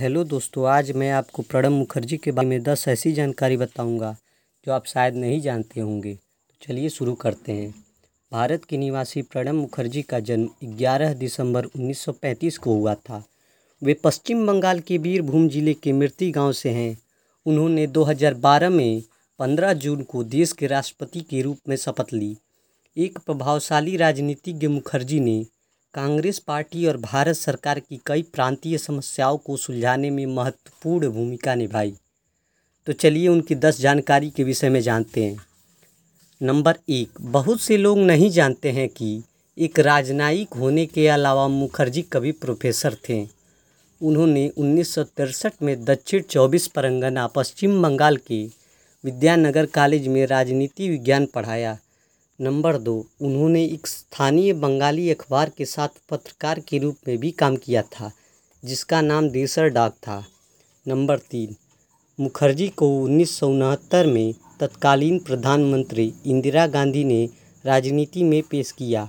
Hello दोस्तों, आज मैं आपको प्रणब मुखर्जी के बारे में दस ऐसी जानकारी बताऊँगा, जो आप शायद नहीं जानते होंगे। तो चलिए शुरू करते हैं। भारत के निवासी प्रणब मुखर्जी का जन्म 11 दिसंबर 1935 को हुआ था। वे पश्चिम बंगाल के बीरभूम ज़िले के मृति गाँव से हैं। उन्होंने 2012 में 15 जून को देश के राष्ट्रपति के रूप में शपथ ली। एक प्रभावशाली राजनीतिज्ञ मुखर्जी ने कांग्रेस पार्टी और भारत सरकार की कई प्रांतीय समस्याओं को सुलझाने में महत्वपूर्ण भूमिका निभाई। तो चलिए उनकी दस जानकारी के विषय में जानते हैं। नंबर एक, बहुत से लोग नहीं जानते हैं कि एक राजनयिक होने के अलावा मुखर्जी कभी प्रोफेसर थे। उन्होंने उन्नीस में दक्षिण चौबीस परगना पश्चिम बंगाल के विद्यानगर कॉलेज में राजनीति विज्ञान पढ़ाया। नंबर दो, उन्होंने एक स्थानीय बंगाली अखबार के साथ पत्रकार के रूप में भी काम किया था, जिसका नाम देसर डाक था। नंबर तीन, मुखर्जी को उन्नीस सौ उनहत्तर में तत्कालीन प्रधानमंत्री इंदिरा गांधी ने राजनीति में पेश किया।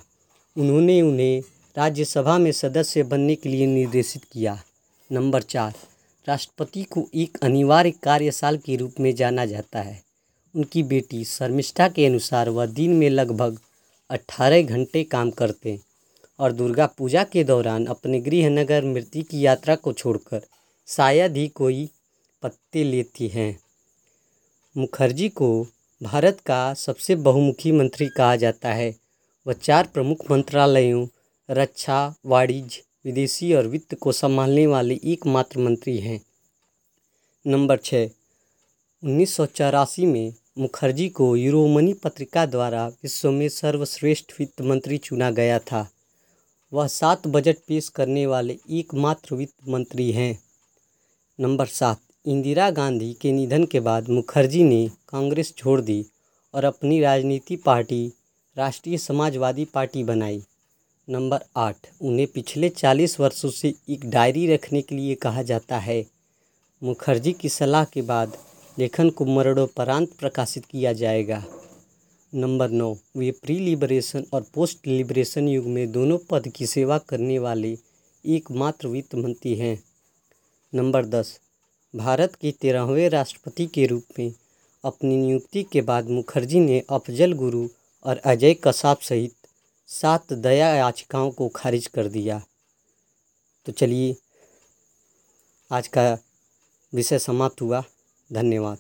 उन्होंने उन्हें राज्यसभा में सदस्य बनने के लिए निर्देशित किया। नंबर चार, राष्ट्रपति को एक अनिवार्य कार्यसाल के रूप में जाना जाता है। उनकी बेटी शर्मिष्ठा के अनुसार वह दिन में लगभग अट्ठारह घंटे काम करते और दुर्गा पूजा के दौरान अपने गृह नगर मृत्यु की यात्रा को छोड़कर शायद ही कोई पत्ते लेती हैं। मुखर्जी को भारत का सबसे बहुमुखी मंत्री कहा जाता है। वह चार प्रमुख मंत्रालयों, रक्षा, वाणिज्य, विदेशी और वित्त को संभालने वाले एकमात्र मंत्री हैं। नंबर छः उन्नीस सौ चौरासी में मुखर्जी को यूरोमनी पत्रिका द्वारा विश्व में सर्वश्रेष्ठ वित्त मंत्री चुना गया था। वह सात बजट पेश करने वाले एकमात्र वित्त मंत्री हैं। नंबर सात, इंदिरा गांधी के निधन के बाद मुखर्जी ने कांग्रेस छोड़ दी और अपनी राजनीति पार्टी, राष्ट्रीय समाजवादी पार्टी बनाई। नंबर आठ, उन्हें पिछले चालीस वर्षों से एक डायरी रखने के लिए कहा जाता है। मुखर्जी की सलाह के बाद लेखन को मरणोपरांत प्रकाशित किया जाएगा। नंबर नौ, वे प्री लिबरेशन और पोस्ट लिबरेशन युग में दोनों पद की सेवा करने वाले एकमात्र वित्त मंत्री हैं। नंबर दस, भारत के तेरहवें राष्ट्रपति के रूप में अपनी नियुक्ति के बाद मुखर्जी ने अफजल गुरु और अजय कसाब सहित सात दया याचिकाओं को खारिज कर दिया। तो चलिए, आज का विषय समाप्त हुआ। धन्यवाद।